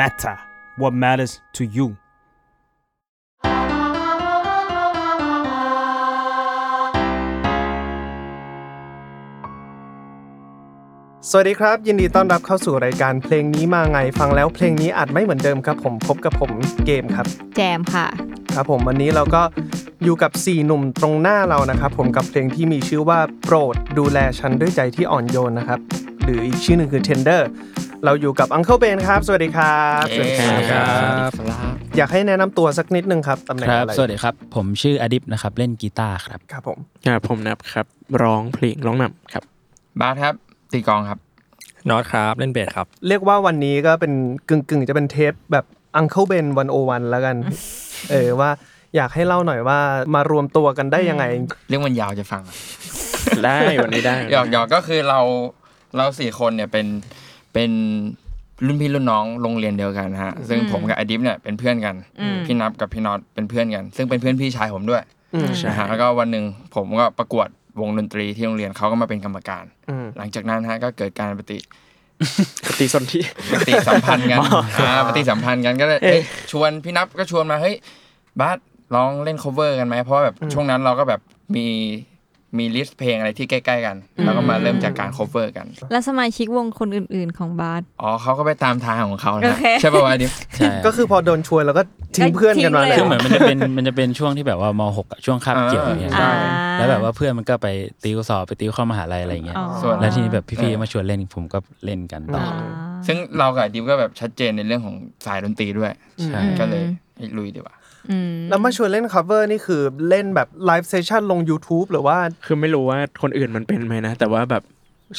matter what matters to you สวัสดีครับ ยินดีต้อนรับเข้าสู่รายการเพลงนี้มาไงฟังแล้วเพลงนี้อาจไม่เหมือนเดิมครับผมพบกับผมเกมครับ แจมค่ะ ครับผมวันนี้เราก็อยู่กับ 4 หนุ่มตรงหน้าเรานะครับ ผมกับเพลงที่มีชื่อว่าโปรดดูแลฉันด้วยใจที่อ่อนโยนนะครับ หรืออีกชื่อหนึ่งคือ Tender เราอยู่กับ Uncle Ben ครับ สวัสดีครับสวัสดีครับอยากให้แนะนำตัวสักนิดนึงครับตำแหน่งครับอะไรสวัสดีครับ ผมชื่ออดิฟนะครับเล่นกีตาร์ครับครับผมครับผมนับครับร้องเพลงร้องนำครับบาสครับตีกลองครับน็อตครับเล่นเบสครับ เรียกว่าวันนี้ก็เป็นกึ่งกึ่งๆจะเป็นเทปแบบ Uncle Ben 101แล้วกัน เออว่าอยากให้เล่าหน่อยว่ามารวมตัวกันได้ยังไง เรื่องมันยาวจะฟังอะได้วันนี้ได้หยอกหยอกก็คือเราเราสี่คนเนี่ยเป็น เป็นรุ่นพี่รุ่นน้องโรงเรียนเดียวกันฮะ ซึ่งผมกับอดิฟเนี่ยเป็นเพื่อนกันอืมพี่นับกับพี่น็อตเป็นเพื่อนกัน ซึ่งเป็นเพื่อนพี่ชายผมด้วยอืมนะฮะแล้วก็วันหนึ่งผมก็ประกวดวงดนตรีที่โรงเรียนเขาก็มาเป็นกรรมการอืมหลังจากนั้นฮะก็เกิดการปฏิปฏิสนธิปฏิสัมพันธ์กันอ่าปฏิสัมพันธ์กันก็เลยเอ้ยชวนพี่นับก็ชวนมาเฮ้ยบาสลองเล่น cover กันไหมเพราะว่าแบบช่วงนั้นเราก็แบบมี มี list เพลงอะไรที่ใกล้ๆกันเราก็มาเริ่มจากการ cover กัน แล้วสมาชิกวงคนอื่น ๆของบาสอ๋อเขาก็ไปตามทางของเขานะโอเคใช่ป่าวะดิฟใช่ก็คือพอโดนชวนเราก็ทิ้งเพื่อนกันมาเลยทิ้คืงอเลยเหมือนมันจะเป็นมันจะเป็นช่วงที่แบบว่าม.หกอะช่วงคาบเกี่ยวอย่างเงี้ยอ่าแล้วแบบว่าเพื่อนมันก็ไปติวสอบไปติวเข้ามหาลัยอะไรอย่างเงี้ยอ๋อส่วนแล้วทีนี้แบบพี่ๆมาชวนเล่นผมก็เล่นกันต่ออ่าอซึ่งเรากับดิฟก็แบบชัดเจนในเรื่องของสายดนตรีด้วยใช่ก็เลยให้ลุยดีกว่าอืม แล้วมาชวนเล่น cover นี่คือเล่นแบบ live session ลง YouTube หรือว่า คือไม่รู้ว่าคนอื่นมันเป็นไหมนะ แต่ว่าแบบ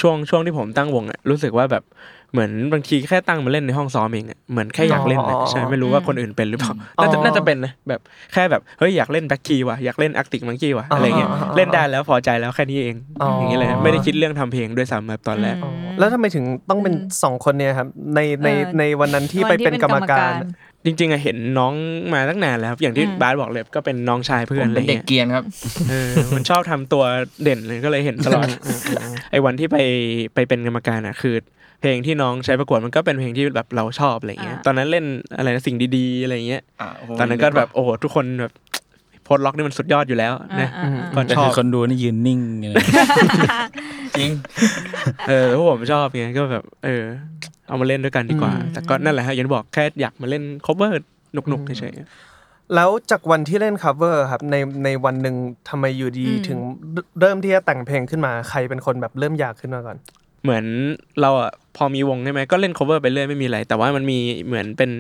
ช่วงช่วงที่ผมตั้งวงอะรู้สึกว่าแบบเหมือนบางทีแค่ตั้งมาเล่นในห้องซ้อมเองอะเหมือนแค่อยากเล่นนะอ๋อใช่ไม่รู้ว่าคนอื่นเป็นหรือเปล่าอ๋อน่าจะน่าจะเป็นนะแบบแค่แบบเฮ้ยอยากเล่นแบ็คคีว่ะอยากเล่น Arctic Monkeys ว่ะอะไรเงี้ยอ๋อเล่นได้แล้วพอใจแล้วแค่นี้เองอ๋อออย่างเงี้ยเลยนะไม่ได้คิดเรื่องทำเพลงด้วยซ้ำแบบตอนแรกแล้วทำไมถึงต้องเป็นสองคนเนี่ยครับในในเออในวันนั้นที่ไปเป็นกรรมการ จริงๆอะเห็นน้องมาตั้งนานแล้วครับอย่างที่อืมบาสบอกเลยก็เป็นน้องชายผเพื่อนมอะไรเป็นเด็กเงี้ยเกรียนครับ เออมันชอบทำตัวเด่นเลยก็เลยเห็นตลอด ไอ้วันที่ไปไปเป็นกรรมการอะคือ เพลงที่น้องใช้ประกวดมันก็เป็นเพลงที่แบบเราชอบอะไรเงี้ยอ่า ตอนนั้นเล่นอะไรนะสิ่งดีๆอะไรเงี้ย อ่าโโหตอนนั้นก็แบบโอ้โหทุกคนแบบโพสต์ล็อกนี่มันสุดยอดอยู่แล้วนะอ่าๆๆก็แต่ชอคืบอคนดูนี่ยืนนิ่งเลยจริงเออพวกผมชอบไงก็แบบ เออ เอามาเล่นด้วยกันดีกว่า แต่ก็นั่นแหละฮะอยังที่บอกแค่อยากมาเล่น cover หนุกๆเฉยแล้วจากวันที่เล่น cover ครับในในวันหนึ่งทำไมอยู่ดีอืมถึงเริ่มที่จะแต่งเพลงขึ้นมาใครเป็นคนแบบเริ่มอยากขึ้นมาก่อนๆเหมือนเราอะพอมีวงใช่ไหมก็เล่น cover ไปเรื่อยไม่มีอะไร แต่ว่ามันมีเหมือนเป็น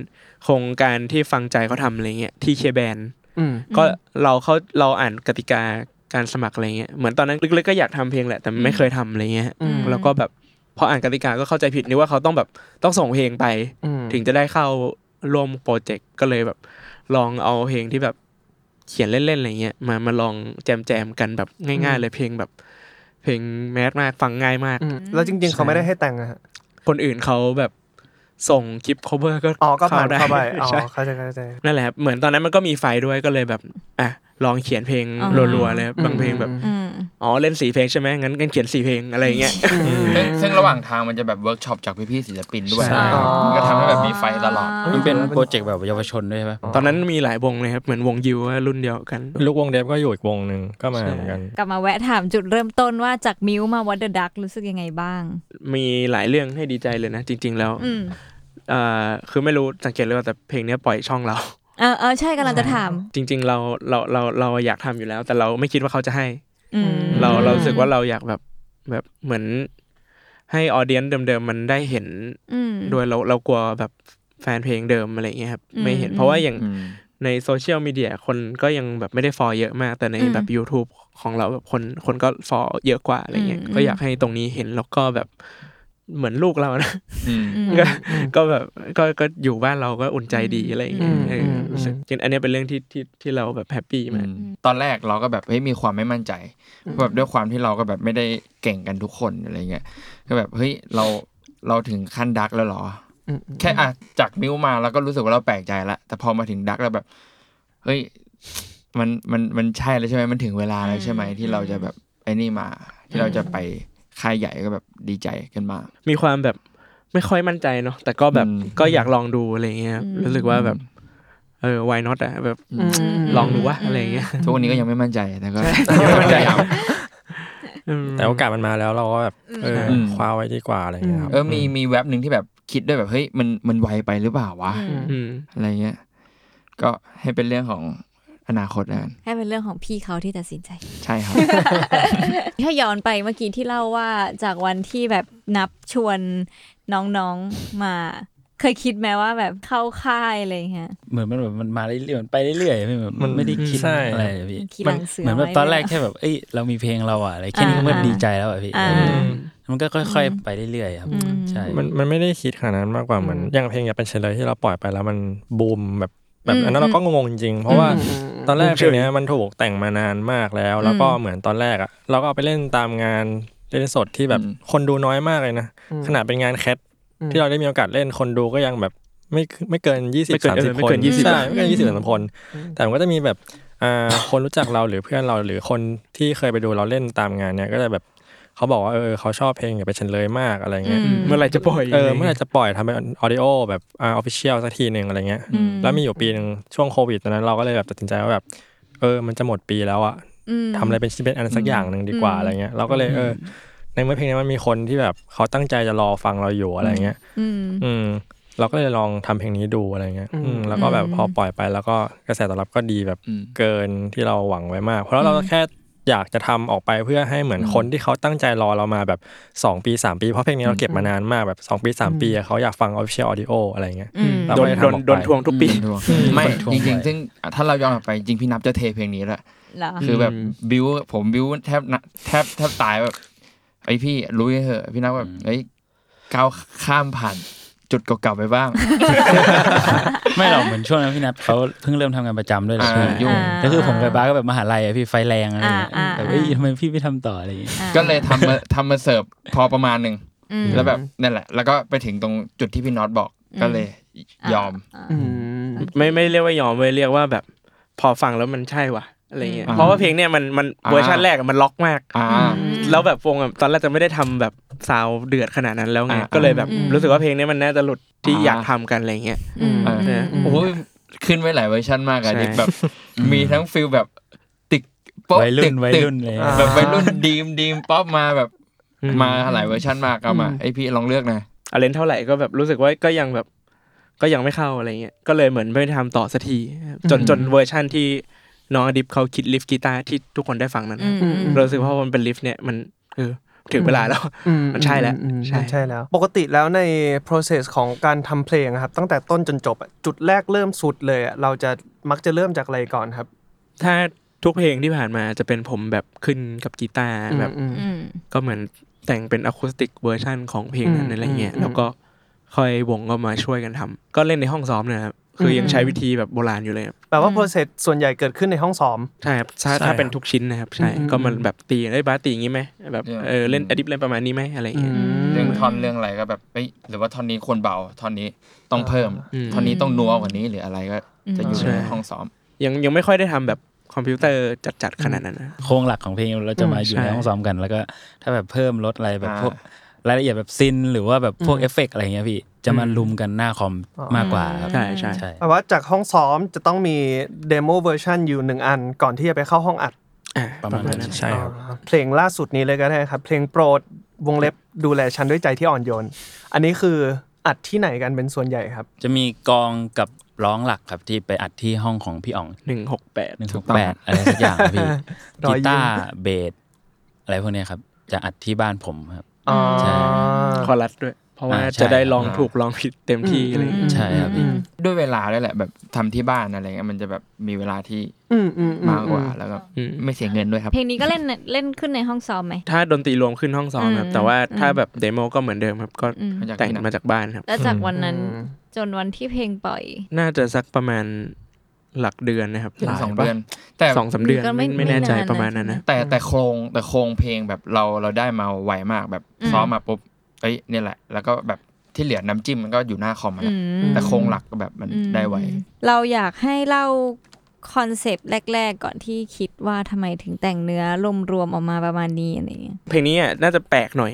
โครงการที่ฟังใจเขาทำอะไรเงี้ยที่เคแบนอืม ก็เราเขาเราอ่านกติกาการสมัครอะไรเงี้ยเหมือนตอนนั้นลึกๆก็อยากทำเพลงแหละแต่ไม่เคยทำอะไรเงี้ยอืมแล้วก็แบบพออ่านกติกาก็เข้าใจผิดนึกว่าเขาต้องแบบต้องส่งเพลงไปอืมถึงจะได้เข้าร่วมโปรเจกต์ก็เลยแบบ ลองเอาเพลงที่แบบเขียนเล่นๆอะไรเงี้ยมามาลองแจมๆกันแบบง่าย ๆ เลยเพลงแบบ เพลงแมสมากฟังง่ายมากอืมแล้วจริง ๆ เขาไม่ได้ให้แต่งอะฮะคนอื่นเขาแบบ ส่งคลิป cover ก็อ๋อก็ผ่านได้เข้าไปอ๋อใช่เข้าใจเข้าใจนั่นแหละครับเหมือนตอนนั้นมันก็มีไฟด้วยก็เลยแบบอะลองเขียนเพลงอ๋อรัวๆเลยบางเพลงแบบ อืมอ๋อเล่นสี่เพลงใช่ไหมงั้นงั้นเขียนสี่เพลงอะไรอย่างเงี้ยซึ่งซึ่งระหว่างทางมันจะแบบเวิร์กช็อปจากพี่ๆศิลปินด้วยใช่มันก็ทำให้แบบมีไฟตลอดมันเป็นโปรเจกต์แบบเยาวชนด้วยใช่ปะตอนนั้นมีหลายวงเลยครับเหมือนวง YEW ว่ารุ่นเดียวกัน ลูกวงเดฟก็อยู่อีกวงหนึ่งก็มาเหมือนกันกลับมาแวะถามจุดเริ่มต้นว่าจาก Mew มา What The Duck รู้สึกยังไงบ้าง มีหลายเรื่องให้ดีใจเลยนะ จริง ๆ แล้วอืมเอ่อคือไม่รู้สังเกตเลยว่าแต่เพลงเนี้ยปล่อยช่องเราเออเออใช่กำลังจะถาม จริง ๆ เราเราเราเราอยากทำอยู่แล้ว แต่เราไม่คิดว่าเขาจะให้อืม เราเรารู้สึกว่าเราอยากแบบแบบเหมือน ให้ audience เดิมๆมันได้เห็นอืมด้วยเราเรากลัวแบบแฟนเพลงเดิมอะไรอย่างเงี้ยครับอืมไม่เห็นเพราะว่าอย่างอืมในโซเชียลมีเดียคนก็ยังแบบไม่ได้ follow เยอะมาก แต่ในอืมแบบ YouTube ของเราแบบคนคนก็ follow เยอะกว่าอะไรเงี้ยอืมก็อยากให้ตรงนี้เห็นแล้วก็แบบ เหมือนลูกเรานะอืมอืมก็ก็แบบก็ก็อยู่บ้านเราก็อุ่นใจดีอะไรอย่างเงี้ยอืมเอออืมรู้สึกจริงอันเนี้ยเป็นเรื่องที่ที่ที่เราแบบแฮปปี้มากตอนแรกเราก็แบบเฮ้ยมีความไม่มั่นใจแบบด้วยความที่เราก็แบบไม่ได้เก่งกันทุกคนอะไรเงี้ยก็แบบเฮ้ยเราเราถึงขั้นดักแล้วเหรออแค่อะจากมิวมาเราก็รู้สึกว่าเราแปลกใจละแต่พอมาถึงดักแล้วแบบเฮ้ยมันมันมันใช่แล้วใช่ไหมมันถึงเวลาแล้วใช่ไหมที่เราจะแบบไอ้นี่มาที่เราจะไป ค่ายใหญ่ก็แบบดีใจกันมาก มีความแบบไม่ค่อยมั่นใจเนาะแต่ก็แบบอืมก็อยากลองดูอะไรเงี้ยครับอืมรู้สึกว่าแบบเออ why not อะแบบอืมลองดูวะอะไรเงี้ยทุกวันนี้ก็ยังไม่มั่นใจแต่ก็ยังไม่มั่นใจพยายามอืมแต่โอกาสมันมาแล้วเราก็แบบเอออมคว้าไว้ดีกว่าอะไรอย่างเงี้ยครับเออมีมีแว็บหนึ่งที่แบบคิดด้วยแบบเฮ้ยมันมันไวไปหรือเปล่าวะอืมอืมอะไรเงี้ยก็ให้เป็นเรื่องของ อนาคตแล้วกันให้เป็นเรื่องของพี่เขาที่ตัดสินใจ ใช่ครับ ถ้าย้อนไปเมื่อกี้ที่เล่าว่าจากวันที่แบบนับชวนน้องๆมา เคยคิดไหมว่าแบบเข้าค่ายอะไรเงี้ยเหมือนมันแบบมันมาเรื่อยๆมันไปเรื่อยๆพี่แบบมันไม่ได้คิดใช่อะไรอะพี่ขี่มัหลังเสือเหมือนแบบไว้ตอนแรกเลยอะแค่แบบเอ้ยเรามีเพลงเราอะอะไรแค่นี้อ่าก็ดีใจแล้วอะพี่อ่าเออมันก็ค่อย ๆ ไปเรื่อยๆครับอืมใช่มันมันไม่ได้คิดขนาดนั้นมากกว่าเหมือนอย่างเพลงอย่าเป็นเฉลยที่เราปล่อยไปแล้วมันบูมแบบ แบบอันนั้นเราก็งงๆจริงๆ เพราะว่าตอนแรกเพลงเนี้ยมันถูกแต่งมานานมากแล้ว แล้วก็เหมือนตอนแรกอะเราก็เอาไปเล่นตามงานเล่นสดที่แบบอืมคนดูน้อยมากเลยนะขนาดเป็นงานแคทที่เราได้มีโอกาสเล่นคนดูก็ยังแบบไม่ไม่เกินยี่สิบไม่เกินสามเอสิอบไม่คนเกิน20ใช่ไม่เกินยี่สิบสามสิบคน แต่มันก็จะมีแบบอ่าคนรู้จักเราหรือเพื่อนเราหรือคนที่เคยไปดูเราเล่นตามงานเนี้ยก็จะแบบ เขาบอกว่าเออเขาชอบเพลงอย่าไปเฉลยมากอะไรเงี้ยอืมเมื่อไหร่จะปล่อยเออเมื่อไหร่จะปล่อยทำเป็นaudio แบบอ่า official สักทีหนึ่งอะไรเงี้ยอืมแล้วมีอยู่ปีหนึ่งช่วงโควิดตอนนั้นเราก็เลยแบบตัดสินใจว่าแบบเออมันจะหมดปีแล้วอะอืมทำอะไรเป็นชิ้นเป็นอันสักอย่างหนึ่งดีกว่าอืมอะไรเงี้ยเราก็เลยเออในเมื่อเพลงนี้มันมีคนที่แบบเขาตั้งใจจะรอฟังเราอยู่อะไรเงี้ยอืมอืมเราก็เลยลองทำเพลงนี้ดูอะไรเงี้ยอืมอืมแล้วก็แบบอืมพอปล่อยไปแล้วก็กระแสตอบรับก็ดีแบบอืมเกินที่เราหวังไว้มาก เพราะเราแค่ อยากจะทำออกไปเพื่อให้เหมือนคนที่เขาตั้งใจรอเรามาแบบ 2 ปี 3 ปี เพราะเพลงนี้เราเก็บมานานมากแบบ 2 ปี 3 ปีอะเขาอยากฟัง official audio อะไรเงี้ยอืมเราโดก็นเลยโดนทำออกไปโดนทวงทุกปีทวงไม่ทวงจริงไว้ๆซึ่งถ้าเราย้อนกลับไปจริงพี่นับจะเทเพลงนี้แหละเหรอคือแบบอืมบิวผมบิวแทบนะแทบแทบตายแบบไอพี่รู้เหอะพี่นับแบบเอ้ยก้าวข้ามผ่าน จุดเก่าๆไปบ้าง ไม่หรอกเหมือนช่วงนั้นพี่นัทเขาเพิ่งเริ่มทำงานประจำด้วยแหละอ่าช่วงยุ่งก็คือผมกับบ้าสก็แบบมหาลัยอะพี่ไฟแรงอะไรอย่างเงี้ยอ่าอ่า แบบเอ้ยทำไมพี่ไม่ทำต่ออะไรอย่างเงี้ยอ่าก็เลยทำมาทำมาเสิร์ฟพอประมาณหนึ่งอืม แล้วแบบนั่นแหละ แล้วก็ไปถึงตรงจุดที่พี่น็อตบอกอืมก็เลยยอมมา อืมไม่ไม่เรียกว่ายอมเว้ยเรียกว่าแบบ พอฟังแล้วมันใช่ว่ะ อะไรเงี้ยอ่าเพราะว่าเพลงเนี้ยมันมันอ่าเวอร์ชันแรกอะมันล็อกมากอ่าแล้วแบบวงอะตอนแรกจะไม่ได้ทำแบบ sound เดือดขนาดนั้นแล้วไงอ่าก็เลยแบบอืมรู้สึกว่าเพลงเนี้ยมันน่าจะหลุดที่อ่าอยากทำกันอะไรเงี้ยอืมเออเนี่ยโอ้ยขึ้นไว้หลายเวอร์ชันมากอะใช่ดิแบบมีทั้งฟิลแบบติกโป๊ะวัยรุ่ตินกวัยติกรุ่นเลยอ่าแบบวัยรุ่นดีมดีมป๊อปมาแบบอืมมาหลายเวอร์ชันมากเอามาอืมไอพี่ลองเลือกหนะอาเลนเท่าไหร่ก็แบบรู้สึกว่าก็ยังแบบก็ยังไม่เข้าอะไรเงี้ยก็เลยเหมือนไม่ได้ทำต่อสักทีจนจนเวอร์ชันที่ น้องอดิฟเขาคิดลิฟกีตาร์ที่ทุกคนได้ฟังนั้นอืมอืมเรารู้สึกว่ามันเป็นลิฟเนี่ยมันเออถึงเวลาแล้วอืมันใช่แล้วอืมใช่มันใช่แล้ว ปกติแล้วใน process ของการทำเพลงอะครับ ตั้งแต่ต้นจนจบอะจุดแรกเริ่มสุดเลยอะเราจะมักจะเริ่มจากอะไรก่อนครับ ถ้าทุกเพลงที่ผ่านมาจะเป็นผมแบบขึ้นกับกีตาร์แบบอืมอืมก็เหมือนแต่งเป็นอะคูสติกเวอร์ชันของเพลงนั้นอืมอะไรเงี้ยอืมแล้วก็ค่อยวงก็มาช่วยกันทำก็เล่นในห้องซ้อมเนะครับ คือยังอืมใช้วิธีแบบโบราณอยู่เลยครับแปลว่า process ส่วนใหญ่เกิดขึ้นในห้องซ้อมใช่ครับถ้าใช่ถ้าเป็นครับทุกชิ้นนะครับใช่อืมก็มันแบบตีเอ้ยบาสตีอย่างงี้ไหมแบบเนี่ยเออเล่นอดิฟเล่นประมาณนี้ไหมอะไรเงี้ยเรื่องท่อนเรื่องอะไรก็แบบเอ้ยหรือว่าท่อนนี้ควรเบาท่อนนี้ต้องเพิ่มอืมท่อนนี้ต้องนัวกว่านี้หรืออะไรก็จะอยู่ใช่ในห้องซ้อม ยังยังไม่ค่อยได้ทำแบบคอมพิวเตอร์จัดๆขนาดนั้นนะโครงหลักของเพลงเราจะมาอยู่ใช่ในห้องซ้อมกัน แล้วก็ถ้าแบบเพิ่มลดอะไรแบบอ่าพวก รายละเอียดแบบ synth หรือว่าแบบพวกอืมเอฟเฟกต์อะไรเงี้ยพี่จะมารุมกันหน้าคอมอ๋อมากกว่าครับใช่ใช่ใช่แปลว่าจากห้องซ้อมจะต้องมี demo เวอร์ชันอยู่หนึ่งอัน ก่อนที่จะไปเข้าห้องอัดอ่าประมาณนั้นใช่ครับอ่าเพลงล่าสุดนี้เลยก็ได้ครับ เพลงโปรดวงเล็บดูแลฉันด้วยใจที่อ่อนโยน อันนี้คืออัดที่ไหนกันเป็นส่วนใหญ่ครับ จะมีกองกับร้องหลักครับที่ไปอัดที่ห้องของพี่อ๋องหนึ่งหกแปดหนึ่งถูหกกต้องแปดอะไรสักอย่างครับพี่รอกียยิ้มตาร์เบสอะไรพวกเนี้ยครับ จะอัดที่บ้านผมครับอ๋อ ใช่คอรัสด้วย เพราะว่าอ่าใช่จะได้ลองอ่าถูกลองผิดเต็มที่อะไรอย่างเงี้ยใช่ครับพี่ด้วยเวลาด้วยแหละแบบทำที่บ้านอะไรเงี้ยมันจะแบบมีเวลาที่อืมอืมอืมากกว่าแล้วก็อืมไม่เสียเงินด้วยครับเพลงนี้ก็เล่นเล่นขึ้นในห้องซ้อมไหมถ้าดนตรีรวมขึ้นห้องซ้อมครับอืมแต่ว่าถ้าอืมแบบเดโมก็เหมือนเดิมครับก็อืมมาจากแต่งที่ไหนมาจากบ้านครับแล้วจากวันนั้นอืมจนวันที่เพลงปล่อย น่าจะสักประมาณ หลักเดือนนะครับถึงหลายสองปะเดือน แต่สองสามเดือนก็ไม่ไม่ไม่แน่ใจไม่นานประมาณนั้นนะแต่แต่โครงแต่โครงเพลงแบบเราเราได้มาไวมากแบบอืมซ้อมมาปุ๊บเอ้ยเนี่ยแหละ แล้วก็แบบที่เหลือน้ำจิ้มมันก็อยู่หน้าคอมมาอืมแล้วแต่โครงหลักก็แบบมันอืมได้ไวเราอยากให้เล่า concept แรก ๆ ก่อนที่คิดว่าทำไมถึงแต่งเนื้อรวมๆออกมาประมาณนี้อะไรเงี้ยเพลงนี้อะน่าจะแปลกหน่อย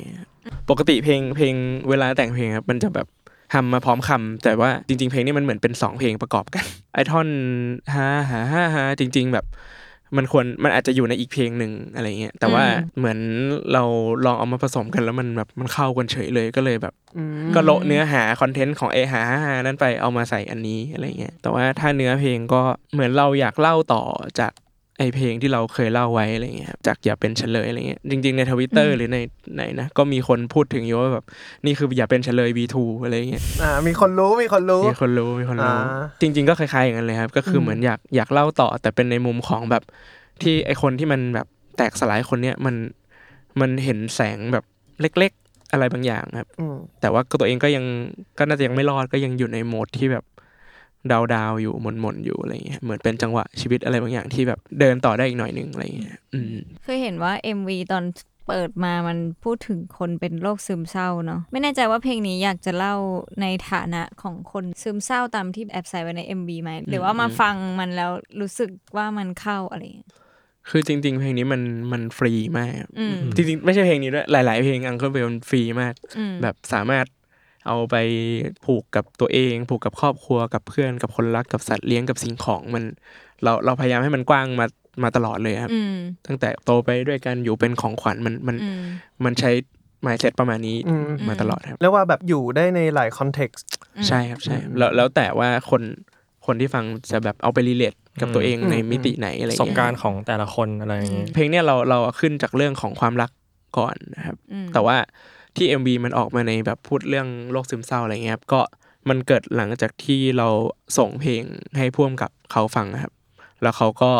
ปกติเพลงเพลงเวลาแต่งเพลงครับมันจะแบบ ทำมาพร้อมคำแต่ว่าจริง ๆ เพลงนี้มันเหมือนเป็นสองเพลงประกอบกันไอท่อนฮ่าฮ่าฮ่าฮ่าจริง ๆ แบบมันควรมันอาจจะอยู่ในอีกเพลงหนึ่งอะไรเงี้ยแต่ว่าอืมเหมือนเราลองเอามาผสมกันแล้วมันแบบมันเข้ากันเฉยเลยก็เลยแบบก็โละเนื้อหาคอนเทนต์ของไอหาฮ่าฮ่านั้นไปเอามาใส่อันนี้อะไรเงี้ยแต่ว่าถ้าเนื้อเพลงก็เหมือนเราอยากเล่าต่อจาก ไอเพลงที่เราเคยเล่าไว้อะไรเงี้ยครับจากอย่าเป็นเฉลยอะไรเงี้ยจริง ๆในทวิตเตอร์หรือในไหนนะก็มีคนพูดถึงอยู่ว่าแบบนี่คืออย่าเป็นเฉลย V2 อะไรเงี้ยอ่ามีคนรู้มีคนรู้มีคนรู้มีคนรู้อ่าจริง ๆ ก็คล้ายๆอย่างนั้นเลยครับ ก็คืออมเหมือนอยากอยากเล่าต่อ แต่เป็นในมุมของแบบที่ไอคนที่มันแบบแตกสลายคนเนี้ยมันมันเห็นแสงแบบเล็ก ๆ อะไรบางอย่างครับอืมแต่ว่าก็ตัวเองก็ยังก็น่าจะยังไม่รอดก็ยังอยู่ในโหมดที่แบบ ดาวดาวๆอยู่หม่นหม่นๆอยู่อะไรเงี้ยเหมือนเป็นจังหวะชีวิตอะไรบางอย่างที่แบบเดินต่อได้อีกหน่อยหนึ่งอะไรเงี้ยอืมเคยเห็นว่า MV ตอนเปิดมามันพูดถึงคนเป็นโรคซึมเศร้าเนาะไม่แน่ใจว่าเพลงนี้อยากจะเล่าในฐานะของคนซึมเศร้าตามที่แอบใส่ไว้ใน MV ไหมหรือว่ามาฟังมันแล้วรู้สึกว่ามันเข้าอะไรอย่างเงี้ยคือจริง ๆ เพลงนี้มันมันฟรีมากครับอืมจริงๆ ไม่ใช่เพลงนี้ด้วย หลาย ๆ เพลง Uncle Ben มันฟรีมากอืมแบบสามารถ เอาไปผูกกับตัวเอง ผูกกับครอบครัวกับเพื่อนกับคนรักกับสัตว์เลี้ยงกับสิ่งของมันเราเราพยายามให้มันกว้างมามาตลอดเลยครับอืมตั้งแต่โตไปด้วยกันอยู่เป็นของขวัญมันมันอืมมันใช้ mindset ประมาณนี้อืมมาตลอดครับเรียกว่าแบบอยู่ได้ในหลาย contextใช่ครับใช่แล้วแล้วแต่ว่าคนคนที่ฟังจะแบบเอาไปรีเลทกับตัวเองอืมในมิติไหนอะไรประสบเงี้ยการณ์ของแต่ละคนอะไรอย่างเงี้ยเพลงเนี้ยเราเราขึ้นจากเรื่องของความรักก่อนนะครับอืมแต่ว่า ที่ MV มันออกมาในแบบพูดเรื่องโรคซึมเศร้าอะไรเงี้ยครับก็มันเกิดหลังจากที่เราส่งเพลงให้พ่วงกับเขาฟังนะครับ แล้วเขาก็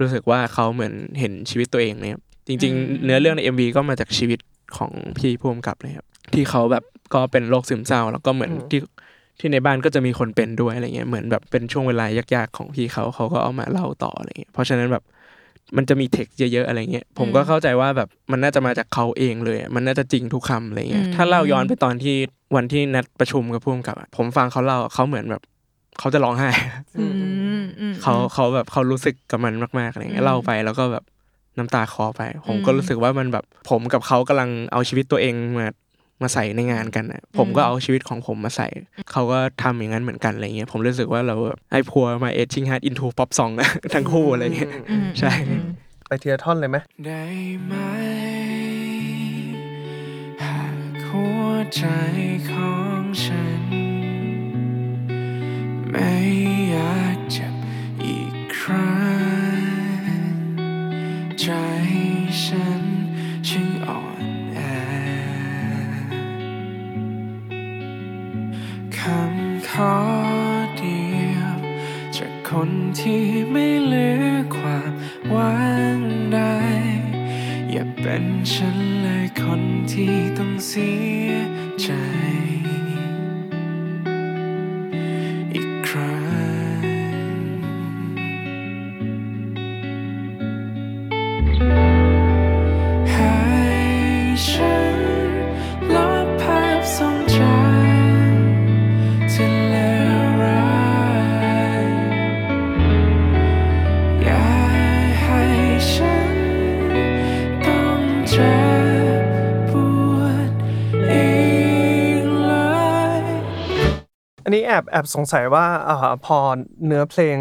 รู้สึกว่าเขาเหมือนเห็นชีวิตตัวเองเนี่ยครับจริง ๆ เนื้อเรื่องใน MV ก็มาจากชีวิตของพี่พ่วงกับเลยครับที่เขาแบบก็เป็นโรคซึมเศร้า แล้วก็เหมือนที่ที่ในบ้านก็จะมีคนเป็นด้วยอะไรเงี้ยเหมือนแบบเป็นช่วงเวลายากๆของพี่เขาเขาก็เอามาเล่าต่ออะไรเงี้ยเพราะฉะนั้นแบบ มันจะมีเท็กซ์เยอะๆอะไรเงี้ยผมก็เข้าใจว่าแบบมันน่าจะมาจากเขาเองเลยอะมันน่าจะจริงทุกคำอะไรเงี้ยอืมถ้าเล่าย้อนไปตอนที่วันที่นัดประชุมกับผู้กำกับอะผมฟังเขาเล่าอะเขาเหมือนแบบเขาจะร้องไห้อืมอืมเขาเขาแบบเขารู้สึกกับมันมากๆอะไรเงี้อืยมเล่าไปแล้วก็แบบน้ำตาคลอไป ผมก็อืมรู้สึกว่ามันแบบผมกับเขากำลังเอาชีวิตตัวเองมา มาใส่ในงานกันอะผมก็เอาชีวิตของผมมาใส่ เขาก็ทำอย่างนั้นเหมือนกันอะไรเงี้ยผมรู้สึกว่าเราแบบ I pour my aching heart into pop song นะทั้งคู่อะไรเงี้ยอืมใช่อืมไปทีละท่อนเลยไหมได้ไหมหากหัวใจของฉัน ไม่อยากเจ็บอีกครั้ง อันนี้แอบแอบสงสัยว่าอ่าพอเนื้อเพลง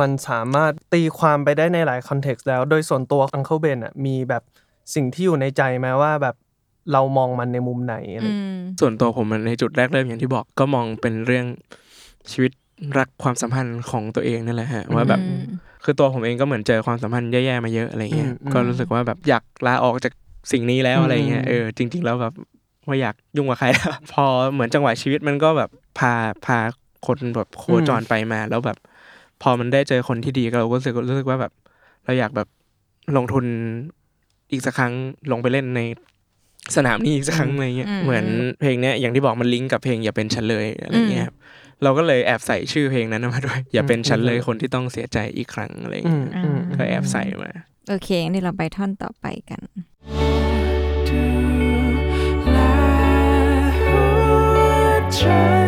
มันสามารถตีความไปได้ในหลายคอนเท็กซ์แล้ว โดยส่วนตัว Uncle Ben อะมีแบบสิ่งที่อยู่ในใจไหมว่าแบบเรามองมันในมุมไหนอะไรอืมส่วนตัวผมมันในจุดแรกเริ่มอย่างที่บอกก็มองเป็นเรื่องชีวิตรักความสัมพันธ์ของตัวเองนั่นแหละฮะว่าแบบอืมคือตัวผมเองก็เหมือนเจอความสัมพันธ์แย่ๆมาเยอะอะไรเงี้ยอืมอืมก็รู้สึกว่าแบบอยากลาออกจากสิ่งนี้แล้วอืมอะไรเงี้ยเออจริง ๆ แล้วแบบไม่อยากยุ่งกับใครแล้วพอเหมือนจังหวะชีวิตมันก็แบบ พาพาคนแบบโคจรไปมาแล้วแบบ พอมันได้เจอคนที่ดีก็เราก็รู้สึกรู้สึกว่าแบบ เราอยากแบบลงทุนอีกสักครั้งลงไปเล่นในสนามนี้อีกสักครั้งอะไรเงี้ยอืมเหมือนเพลงเนี้ยอย่างที่บอกมันลิงก์กับเพลงอย่าเป็นฉันเลยอะไรเงี้ยอืมครับเราก็เลยแอบใส่ชื่อเพลงนั้นมาด้วย อย่าเป็นฉันเลยอืมคนที่ต้องเสียใจอีกครั้งอะไรอืเงี้มยอืมก็แอบใส่มาโอเคงั้นเดี๋ยวเราไปท่อนต่อไปกันดูแลหัวใจของฉัน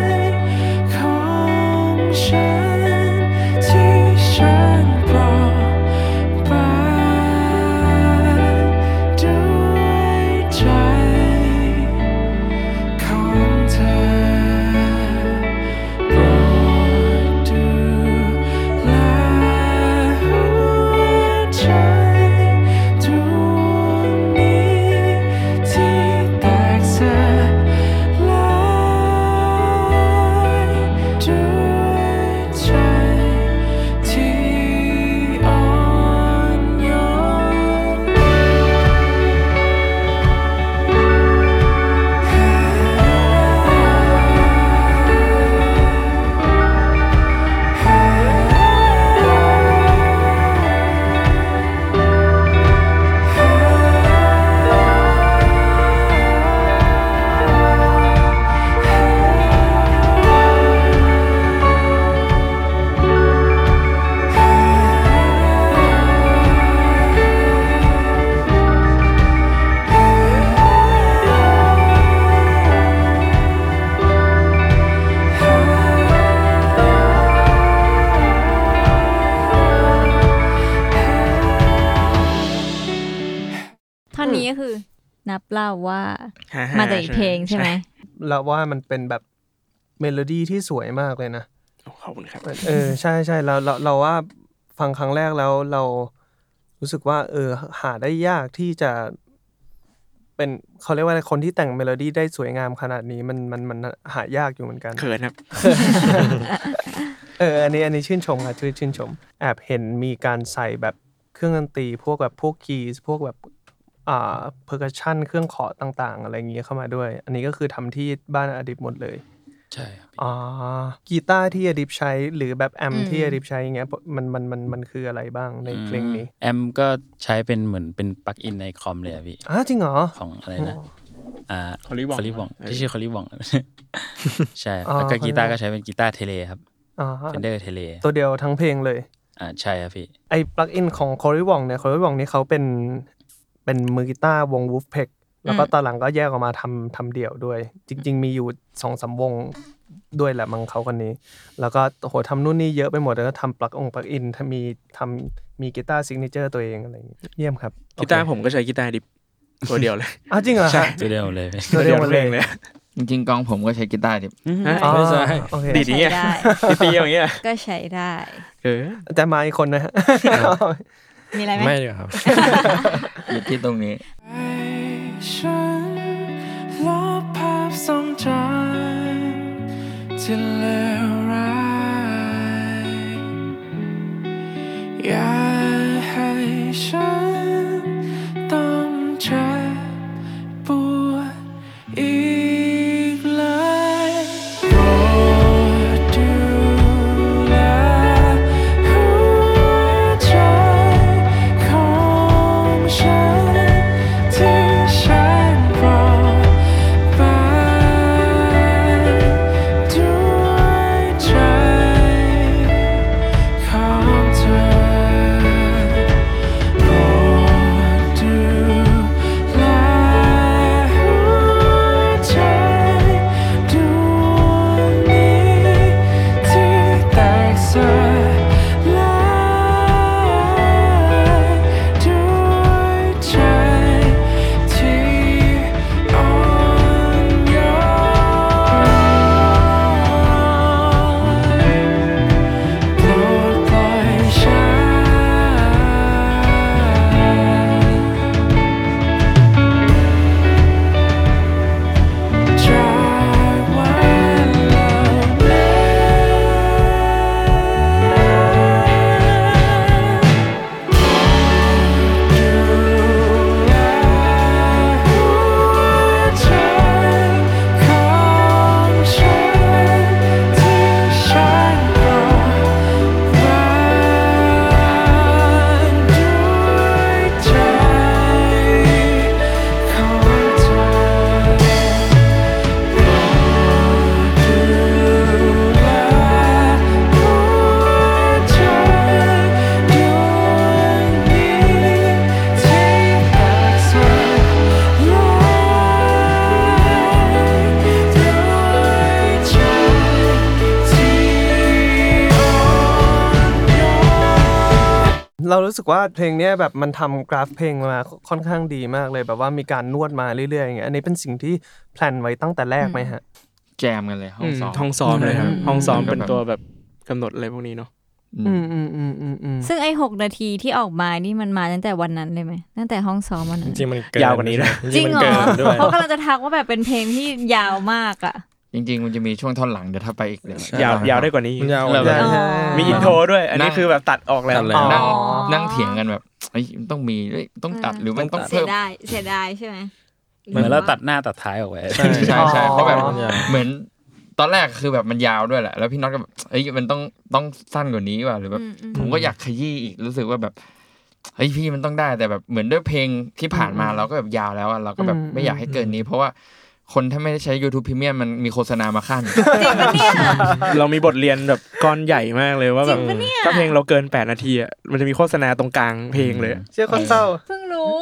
ที่ เล่าว่าฮ่ๆมาจากอีกเพลงใช่ไหมเราว่ามันเป็นแบบเมโลดี้ที่สวยมากเลยนะโอ้ขอบคุณครับเออใช่ใช่เราเราเราว่าฟังครั้งแรกแล้วเรารู้สึกว่า เออ หาได้ยากที่จะ เป็นเขาเรียกว่าอะไรคนที่แต่งเมโลดี้ได้สวยงามขนาดนี้มันมันมันหายากอยู่เหมือนกันเขินครับเอออันนี้อันนี้ชื่นชมค่ะชื่นชื่นชม แอบเห็นมีการใส่แบบเครื่องดนตรีพวกแบบพวก key พวกแบบ อ่า percussion เครื่องเคาะต่างๆ อะไรอย่างเงี้ยเข้ามาด้วย อันนี้ก็คือทำที่บ้านอดิบหมดเลย ใช่ครับอ๋อกีตาร์ที่อดิบใช้หรือแบบ amp อืมที่อดิบใช้อย่างเงี้ยมันมันมันมันคืออะไรบ้างในเพลงนี้ amp ก็ใช้เป็นเหมือนเป็น plug-in ในคอมเลยอะพี่อ้าจริงเหรอ ของอะไรนะอ่า Cory Wong Cory Wong เออที่ชื่อ Cory Wong ใช่อ๋อแล้วก็ Cory กีตาร์ Wong ก็ใช้เป็นกีตาร์ Tele ครับอ๋อ Fender Tele ตัวเดียวทั้งเพลงเลย อ่าใช่ครับพี่ ไอ้ plug-in ของ c o r y w o n g เนี่ย c o r y w o n g นี่เขาเป็น เป็นมือกีตาร์วง Vulfpeck แล้วก็ตอนหลังก็แยกออกมาทำทำเดี่ยวด้วย จริง ๆ มีอยู่สองสามวงด้วยแหละมังเขาคนนี้ แล้วก็โอ้โหทำนู่นนี่เยอะไปหมดแล้วก็ทำปลั๊กอง plug-in ทำมีทำมีกีตาร์ signature ตัวเองอะไรอย่างเงี้ยเยี่ยมครับกีตาร์โอเคผมก็ใช้กีตาร์ดิบตัวเดียวเลยอ้าวจริงเหรอใช่ฮะตัวเดียวเลยพี่ตัวเดียวหมดเลยเลย จริงๆกองผมก็ใช้กีตาร์ดิอ๋อไม่ใช่โอเคดีดอย่างเงี้ยใช้ได้ตีๆอย่างเงี้ยก็ใช้ได้ เออแต่มาอีกคนนะฮะ มีอะไรไหมไม่ดีกว่าครับอยู่ที่ตรงนี้ฉันลบภาพทรงจำที่เลวร้ายอย่าให้ฉัน เรารู้สึกว่าเพลงเนี้ยแบบมันทำกราฟเพลงมาค่อนข้างดีมากเลยแบบว่ามีการนวดมาเรื่อยๆอย่างเงี้ยอันนี้เป็นสิ่งที่แพลนไว้ตั้งแต่แรกไหมฮะ แจมกันเลยห้องอืมซ้อมห้องซ้อมเลยครับอืมห้องซ้อมอืมเป็นตัวแบบกำหนดอะไรพวกนี้เนาะอืมอืมอืมอืมอืมซึ่งไอ้หกนาทีที่ออกมานี่มันมาตั้งแต่วันนั้นเลยไหมตั้งแต่ห้องซ้อมวันจนั้นริงๆมันเกินยาวกว่านี้นะจริงๆมันเกินด้วยเพราะกำลังจะทักว่าแบบเป็นเพลงที่ยาวมากอะ จริงๆ มันจะมีช่วงท่อนหลังเดี๋ยวถ้าไปอีกเดี๋ยวยาวยาวได้กว่านี้มันยาวเรากว่าอ๋อมีอินโทรด้วย อันนี้คือแบบตัดออกแล้วตัดแล้วนั่งอ๋อนั่งเถียงกันแบบเฮ้ยมันต้องมีเฮ้ยต้องตัดหรือมันต้องเสีเพิ่ยมดายเสียดายใช่ไหมเหมือนเราตัดหน้าตัดท้ายออกไปใช่ใช่ใช่เพราะแบบมันยาวเหมือนตอนแรกคือแบบมันยาวด้วยแหละ แล้วพี่น็อตก็แบบเอ้ยมันต้องต้องสั้นกว่านี้ว่ะหรือแบบอืมอืมผมก็อยากขยี้อีกรู้สึกว่าแบบเฮ้ยพี่มันต้องได้แต่แบบเหมือนด้วยเพลงที่ผ่านมาเราก็แบบยาวแล้วอะเราก็แบบไม่อยากให้เกินนี้ เพราะว่า คนถ้าไม่ได้ใช้ YouTube Premium มันมีโฆษณามาขั้นเรามีบทเรียนแบบก้อนใหญ่มากเลยว่าแบบจริงปะเนี่ย ถ้าเพลงเราเกิน 8 นาทีอะมันจะมีโฆษณาตรงกลางเพลงเลยเชื่อคนเศร้า เพิ่งรู้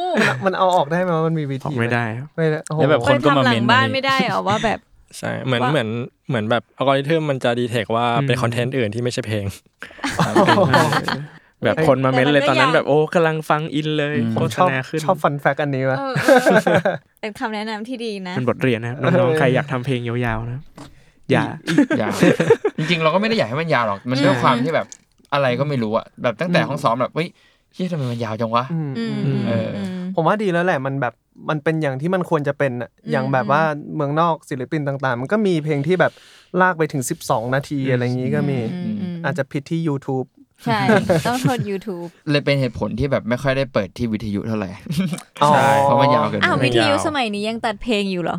มันเอาออกได้ไหมว่ามันมีวิอธีอกไม่ได้ครับไม่ได้โอ้โหแล้วแบบคคนนก็ทำมาหลัเมงนบ้านไม่ได้เหรอว่าแบบ ใช่เหมือนว่า เหมือนเหมือนแบบอัลกอริทึมมันจะดีเทคว่าเป็นอืมคอนเทนต์อื่นที่ไม่ใช่เพลงม แบบคนมาเม้นเลยตอนนั้นแบบโอ้กำลังฟังอินเลยอืมโฆผมษชอบณาขึ้นชอบฟันแฟกอันนี้วะเออเออเออเป็นคำแนะนำที่ดีนะเป็นบทเรียนนะครับน้องๆใครอยากทำเพลงยาวๆนะอย่ายาวจริงๆ เราก็ไม่ได้อยากให้มันยาวหรอกมันด้วยความที่แบบอะไรก็ไม่รู้อะแบบตั้งแต่ห้องซ้อมแบบเฮ้ยเฮ้ยทำไมมันยาวจังวะอืมอือืมมเออมผมว่าดีแล้วแหละมันแบบมันเป็นอย่างที่มันควรจะเป็นอะอย่างแบบว่าเมืองนอกศิลปินต่างๆ มันก็มีเพลงที่แบบลากไปถึง 12 นาทีอะไรอย่างนี้ก็มีอืมอืมอาจจะผิดที่ YouTube ใช่ ต้องโทษ YouTube เลยเป็นเหตุผลที่แบบไม่ค่อยได้เปิดที่วิทยุเท่าไหร่อ๋อเพราะมันยาวเกินอ้าวไปวิทยุสมัยนี้ยังตัดเพลงอยู่เหรอ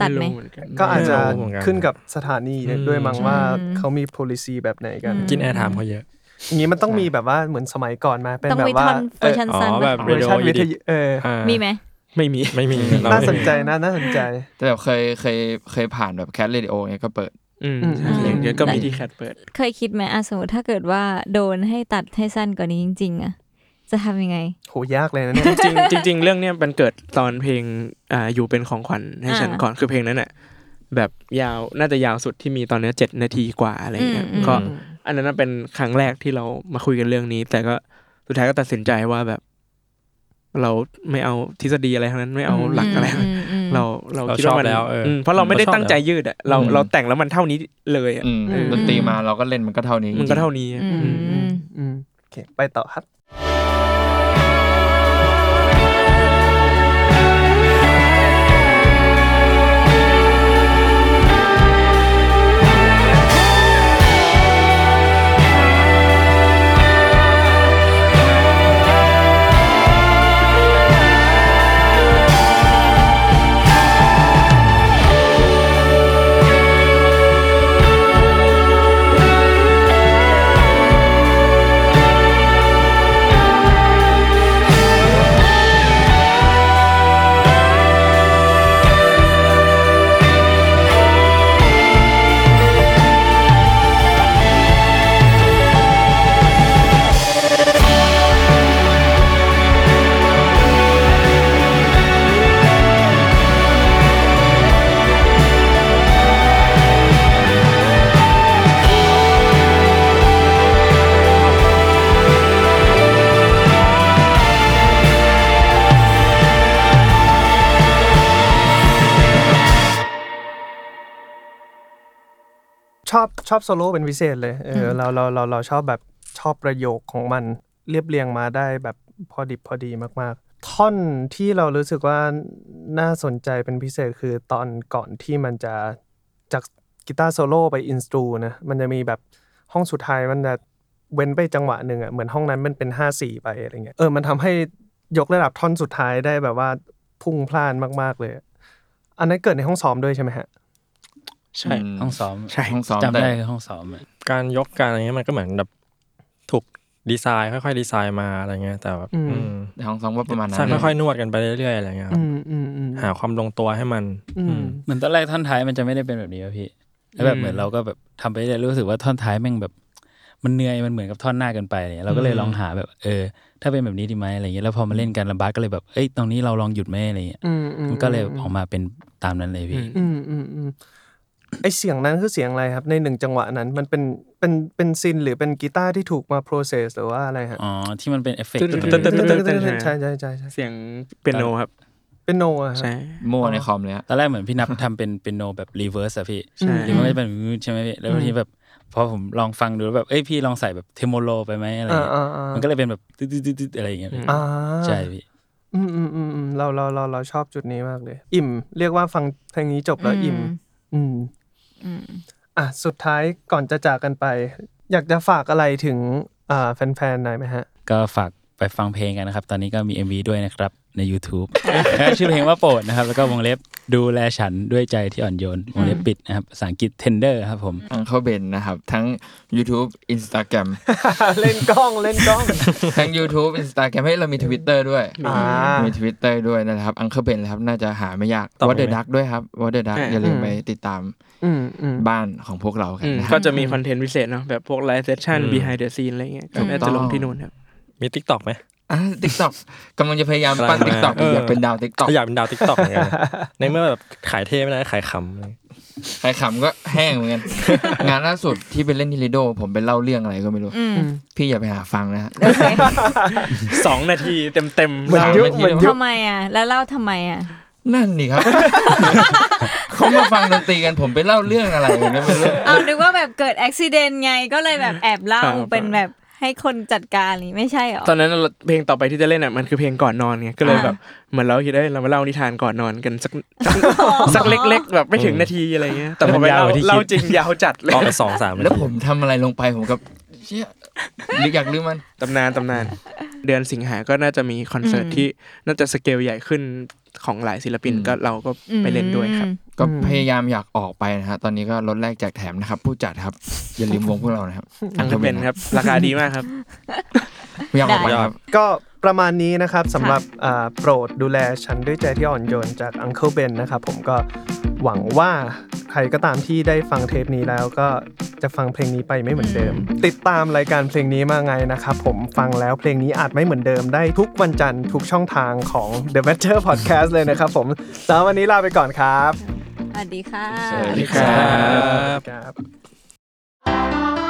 ตัดไหมรู้เอนกันก็อาจจะไม่รู้เหมือนกันขึ้นกับสถานีด้วยมั้งว่าอืมเขามี policy แบบไหนกันอืมกินแอร์ไทม์เขาเยอะอย่างนี้มันต้องมีแบบว่าเหมือนสมัยก่อนมาเป็นต้องแบบมีว่าท่อนเวอร์ชันอ๋อสั้นแบบเวอร์ชันวิทยุเอออ่ามีไหมไม่มีไม่มีเรน่าไม่มีสนใจนะน่าสนใจ แต่แบบเคยเคยเคยผ่านแบบแคทเรดิโอเนี่ยก็เปิด อืมอืมใช่อย่างเดียวก็มีที่แคทเปิด เคยคิดไหมอะสมมติถ้าเกิดว่าโดนให้ตัดให้สั้นกว่านี้จริง ๆอะจะทำยังไง โหยากเลยนะเนี่ยจริงจริงๆเรื่องเนี้ยมันเกิดตอนเพลงอ่าอยู่เป็นของขวัญให้ฉันอ่าก่อนคือเพลงนั้นน่ะแบบยาวน่าจะยาวสุดที่มีตอนเนี้ยเจ็ดนาทีกว่าอะไรเงี้ยอืมอืมก็อันนั้นนะเป็นครั้งแรกที่เรามาคุยกันเรื่องนี้ แต่ก็สุดท้ายก็ตัดสินใจว่าแบบ เราไม่เอาทฤษฎีอะไรทั้งนั้นไม่เอาหลักอะไรทั้งนั้นมอืม เราเราเราคิดชอบว่ามันแล้วเอออืมเพราะเราไม่ได้เราชอบตั้งใจยืดอะเราอืมเราแต่งแล้วมันเท่านี้เลยอะอืมอืมดนตรีมาเราก็เล่นมันก็เท่านี้มันก็เท่านี้อะอืมอืมอืมอืมโอเคไปต่อครับชอบ ชอบโซโล่เป็นพิเศษเลยเออเราเราเราเราชอบแบบชอบประโยคของมันเรียบเรียงมาได้แบบพอดิบพอดีมาก ๆ ท่อนที่เรารู้สึกว่าน่าสนใจเป็นพิเศษคือตอนก่อนที่มันจะจากกีตาร์โซโล่ไปอินสตูนะมันจะมีแบบห้องสุดท้ายมันจะเว้นไปจังหวะหนึ่งอะเหมือนห้องนั้นมันเป็นห้าสี่ไปอะไรเงี้ยเออมันทำให้ยกระดับท่อนสุดท้ายได้แบบว่าพุ่งพล่านมาก ๆ เลย อันนั้นเกิดในห้องซ้อมด้วยใช่ไหมฮะ ใช่มห้องซ้อมใช่ห้องซ้อมจำแต่ได้คือห้องซ้อมอะการยกการอะไรเงี้ยมันก็เหมือนแบบถูกดีไซน์ค่อยๆดีไซน์มาอะไรเงี้ยแต่แบบอืมอืมในห้องซ้อมว่าประมาณนั้ใช่นค่อยๆนวดกันไปเรื่อยๆอะไรเงี้ยครับอืมอืมอืมหาความลงตัวให้มันอือืมมเหมือนตอนแรกท่อนท้ายมันจะไม่ได้เป็นแบบนี้ป่ะพี่แล้วแบบเหมือนเราก็แบบทำไปเรื่อยรู้สึกว่าท่อนท้ายแม่งแบบ มันเหนื่อยมันเหมือนกับท่อนหน้าเกันไปเนี่ยเราก็เลยลองหาแบบเออ ถ้าเป็นแบบนี้ดีไหมอะไรเงี้ยแล้วพอมาเล่นกันลำบากก็เลยแบบเอ้ยตรงนี้เราลองหยุดไหมอะไรเงี้ยอืมอืมมันก็เลยออกมาเป็นตามนั้นเลยพี่อืมอืมอืม ไอเสียงนั้นคือเสียงอะไรครับ ในหนึ่งจังหวะนั้นมันเป็นเป็นเป็น synth หรือเป็นกีตาร์ที่ถูกมา process หรือว่าอะไรฮะอ๋อที่มันเป็นเอฟเฟกต์ตึ๊ดตึ๊ดตึ๊ดตึ๊ดตึ๊ดใช่ใช่ใช่ใช่เสียงเปียโนครับเปียโนอะฮะใช่มั่วในคอมเลยอะตอนแรกเหมือนพี่นับทำเป็นเปียโนแบบ reverse อะพี่ใช่ที่มันก็จะเป็นใช่ไหมพี่แล้วทีแบบพอผมลองฟังดูแล้วแบบเอ้ยพี่ลองใส่แบบ tremolo ไปไหมอะไรอ่าเงี้ยอ่าอ่ามันก็เลยเป็นแบบตึ๊ดตึ๊ดตึ๊ดตึ๊ดอะไรอย่างเงี้ยพี่อ่าใช่พี่อืมอืมอืมอืมเราเราเราเราชอบจุดนี้มากเลย อิ่ม เรียกว่าฟังเพลงนี้จบแล้วอิ่ม อืม อะสุดท้ายก่อนจะจากกันไป อยากจะฝากอะไรถึงแฟนๆหน่อยไหมฮะ ก็ฝากไปฟังเพลงกันนะครับ ตอนนี้ก็มี MV ด้วยนะครับ ใน YouTube ชื่อเพลงว่าโปรดนะครับ แล้วก็วงเล็บดูแลฉันด้วยใจที่อ่อนโยนวงเล็บปิดนะครับภาษาอังกฤษ tender ครับผมอังเข้าเบนนะครับ ทั้ง YouTube Instagram เล่นกล้องเล่นกล้อง ทั้ง YouTube Instagram ให้ยเรามี Twitter ด้วยอ่ามี Twitter ด้วยนะครับอังเข้าเบนครับน่าจะหาไม่ยากตอบวัดเดไหมดักด้วยครับวัดเดดักอ่าอย่าลืมอืมไปติดตามอืมอืมบ้านของพวกเรากันอืมนะคก็รับจะมีคอนเทนต์พิเศษเนาะแบบพวกไลฟ์เซสชั่นอืม behind the scene อะไรเงี้ยก็น่าถูกต้จะองลงที่นู่นครับมีทิกตอกไหมอะ ติ๊กต็อกกำลังจะพยายามปั้นติ๊กต็อกอยากเป็นดาวติ๊กต็อกอยากเป็นดาวติ๊กต็อกเหมือนกันในเมื่อแบบขายเท่ไม่ได้ขายขำเลยใครขำก็แห้งเหมือนกันงานล่าสุดที่ไปเล่นที่ลิโดผมไปเล่าเรื่องอะไรก็ไม่รู้อืมพี่อย่าไปหาฟังนะฮะโอเคสองนาทีเต็มเต็มๆเหมือนยุคเหมือนยุคทำไมอะแล้วเล่าทำไมอะนั่นนี่ครับเขามาฟังดนตรีกันผมไปเล่าเรื่องอะไรกันก็ไม่รู้เอานึกว่าแบบเกิดอุบิเหตุไงก็เลยแบบแอบเล่าครับเป็นแบบ ให้คนจัดการนี่ไม่ใช่เหรอตอนนั้นเราเพลงต่อไปที่จะเล่นอะมันคือเพลงก่อนนอนไงก็เลยอ่าแบบเหมือนเราคิดได้ยเรามาเล่านิทานก่อนนอนกันสักสักสักเล็ก ๆ แบบไม่ถึงนาทีอะไรเงี้ยแต่พอไปเล่ามันยาวกว่าที่คิดเล่าจริงยาวจัดเลยออกไปสองสามแล้วผมทำอะไรลงไปผมกับเชี่ยหรืออยากลืมมันตำนานตำนาน เดือนสิงหาก็น่าจะมีคอนเสิร์ตอืมที่น่าจะสเกลใหญ่ขึ้นของหลายศิลปินอืมก็เราก็ไปเล่นด้วยครับ ก็พยายามอยากออกไปนะฮะตอนนี้ก็ลดแรกแจกแถมนะครับ ผู้จัดครับ อย่าลืมวงพวกเรานะครับอังก็เป็นครับ ราคาดีมากครับอยากออกไปครับก็ประมาณนี้นะครับสำหรับอ่าโปรดดูแลฉันด้วยใจที่อ่อนโยนจาก Uncle Ben นะครับผมก็ หวังว่าใครก็ตามที่ได้ฟังเทปนี้แล้วก็จะฟังเพลงนี้ไปไม่เหมือนเดิม ติดตามรายการเพลงนี้มาไงนะครับผมฟังแล้วเพลงนี้อาจไม่เหมือนเดิมได้ทุกวันจันทร์ทุกช่องทางของ The Better Podcast เลยนะครับผมแล้ววันนี้ลาไปก่อนครับสวัสดีค่ะสวัสดีครับครับ